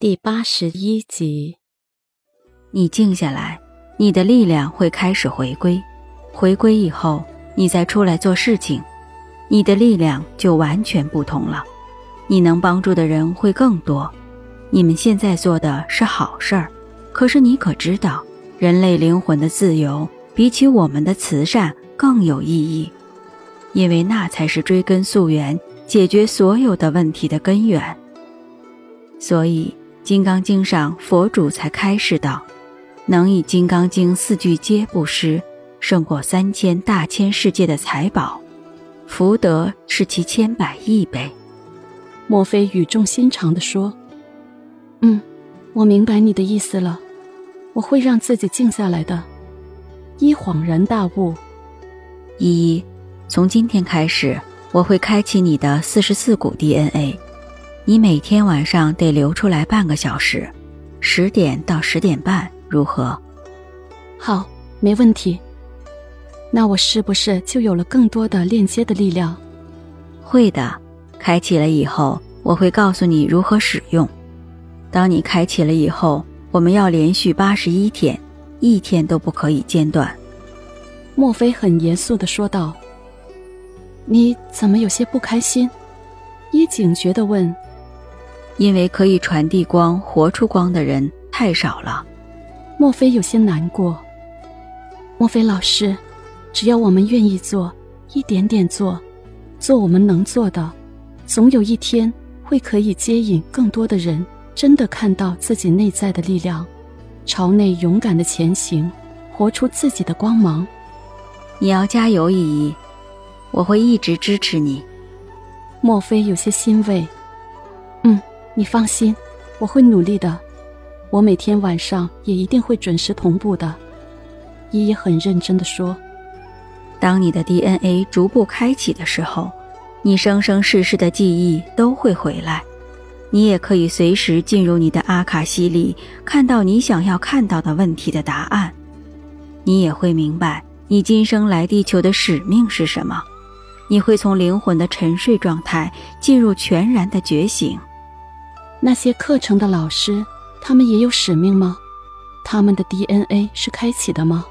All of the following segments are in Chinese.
第八十一集，你静下来，你的力量会开始回归。回归以后，你再出来做事情，你的力量就完全不同了。你能帮助的人会更多。你们现在做的是好事儿，可是你可知道，人类灵魂的自由比起我们的慈善更有意义，因为那才是追根溯源、解决所有的问题的根源。所以。《金刚经》上，佛主才开示道：“能以《金刚经》四句皆布施，胜过三千大千世界的财宝，福德是其千百亿倍。”莫非语重心长地说：“嗯，我明白你的意思了，我会让自己静下来的。”一恍然大悟：“依依，从今天开始，我会开启你的四十四股 DNA。”你每天晚上得留出来半个小时，十点到十点半，如何？好，没问题。那我是不是就有了更多的链接的力量？会的，开启了以后，我会告诉你如何使用。当你开启了以后，我们要连续八十一天，一天都不可以间断。莫非很严肃的说道：“你怎么有些不开心？”一警觉的问。因为可以传递光、活出光的人太少了，莫非有些难过？莫非老师，只要我们愿意做，一点点做，做我们能做的，总有一天会可以接引更多的人，真的看到自己内在的力量，朝内勇敢的前行，活出自己的光芒。你要加油，依依，我会一直支持你。莫非有些欣慰？你放心，我会努力的。我每天晚上也一定会准时同步的。依依很认真的说：“当你的 DNA 逐步开启的时候，你生生世世的记忆都会回来。你也可以随时进入你的阿卡西里，看到你想要看到的问题的答案。你也会明白你今生来地球的使命是什么。你会从灵魂的沉睡状态进入全然的觉醒。”那些课程的老师，他们也有使命吗？他们的 DNA 是开启的吗？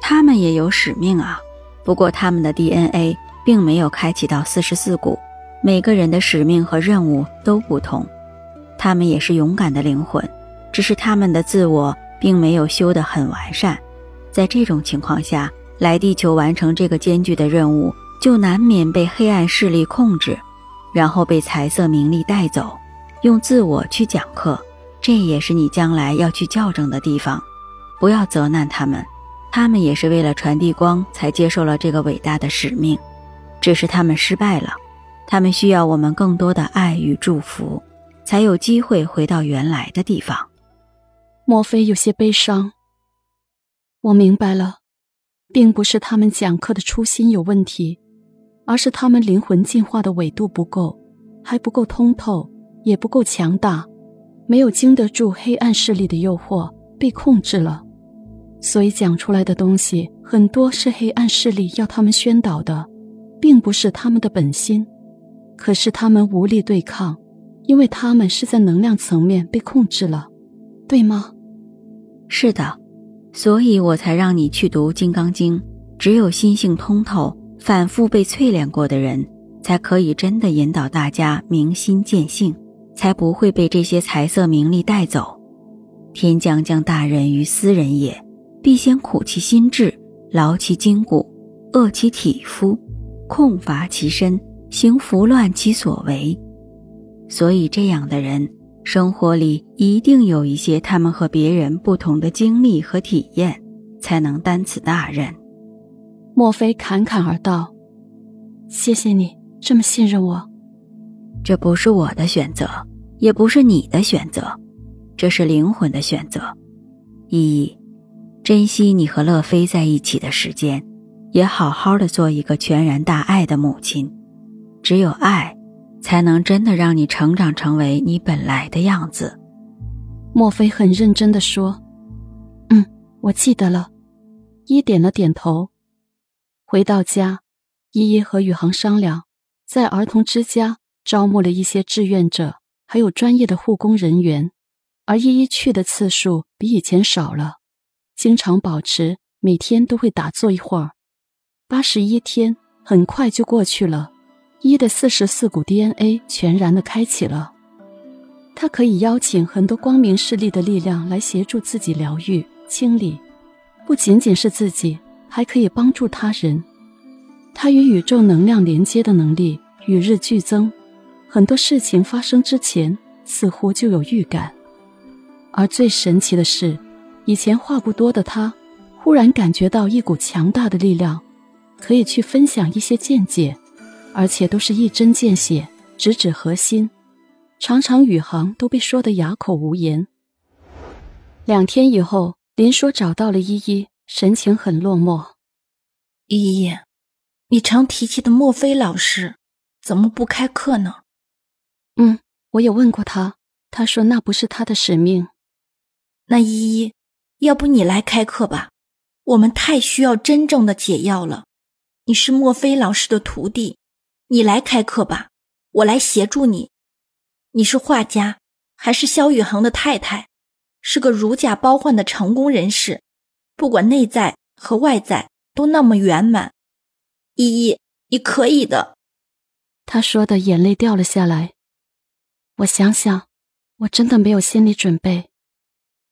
他们也有使命啊，不过他们的 DNA 并没有开启到四十四股。每个人的使命和任务都不同，他们也是勇敢的灵魂，只是他们的自我并没有修得很完善。在这种情况下，来地球完成这个艰巨的任务，就难免被黑暗势力控制，然后被财色名利带走。用自我去讲课，这也是你将来要去校正的地方。不要责难他们，他们也是为了传递光才接受了这个伟大的使命，只是他们失败了。他们需要我们更多的爱与祝福，才有机会回到原来的地方。莫非有些悲伤？我明白了，并不是他们讲课的初心有问题，而是他们灵魂进化的纬度不够，还不够通透。也不够强大，没有经得住黑暗势力的诱惑，被控制了，所以讲出来的东西很多是黑暗势力要他们宣导的，并不是他们的本心。可是他们无力对抗，因为他们是在能量层面被控制了，对吗？是的，所以我才让你去读《金刚经》。只有心性通透、反复被淬炼过的人，才可以真的引导大家明心见性。才不会被这些财色名利带走。天将降大任于斯人也，必先苦其心志，劳其筋骨，饿其体肤，空乏其身，行拂乱其所为。所以，这样的人生活里一定有一些他们和别人不同的经历和体验，才能担此大任。莫非侃侃而道：“谢谢你这么信任我。”这不是我的选择，也不是你的选择，这是灵魂的选择。依依，珍惜你和乐飞在一起的时间，也好好的做一个全然大爱的母亲。只有爱，才能真的让你成长成为你本来的样子。莫非很认真的说：“嗯，我记得了。”一点了点头。回到家，依依和宇航商量，在儿童之家。招募了一些志愿者，还有专业的护工人员，而依依去的次数比以前少了，经常保持每天都会打坐一会儿。八十一天很快就过去了，一的四十四股 DNA 全然的开启了，他可以邀请很多光明势力的力量来协助自己疗愈清理，不仅仅是自己，还可以帮助他人。他与宇宙能量连接的能力与日俱增。很多事情发生之前，似乎就有预感。而最神奇的是，以前话不多的他，忽然感觉到一股强大的力量，可以去分享一些见解，而且都是一针见血，直指核心。常常宇航都被说得哑口无言。两天以后，林说找到了依依，神情很落寞。依依，你常提起的墨菲老师，怎么不开课呢？嗯，我也问过他，他说那不是他的使命。那依依，要不你来开课吧？我们太需要真正的解药了。你是墨菲老师的徒弟，你来开课吧，我来协助你。你是画家，还是萧宇恒的太太？是个如假包换的成功人士，不管内在和外在都那么圆满。依依，你可以的。他说的眼泪掉了下来。我想想，我真的没有心理准备。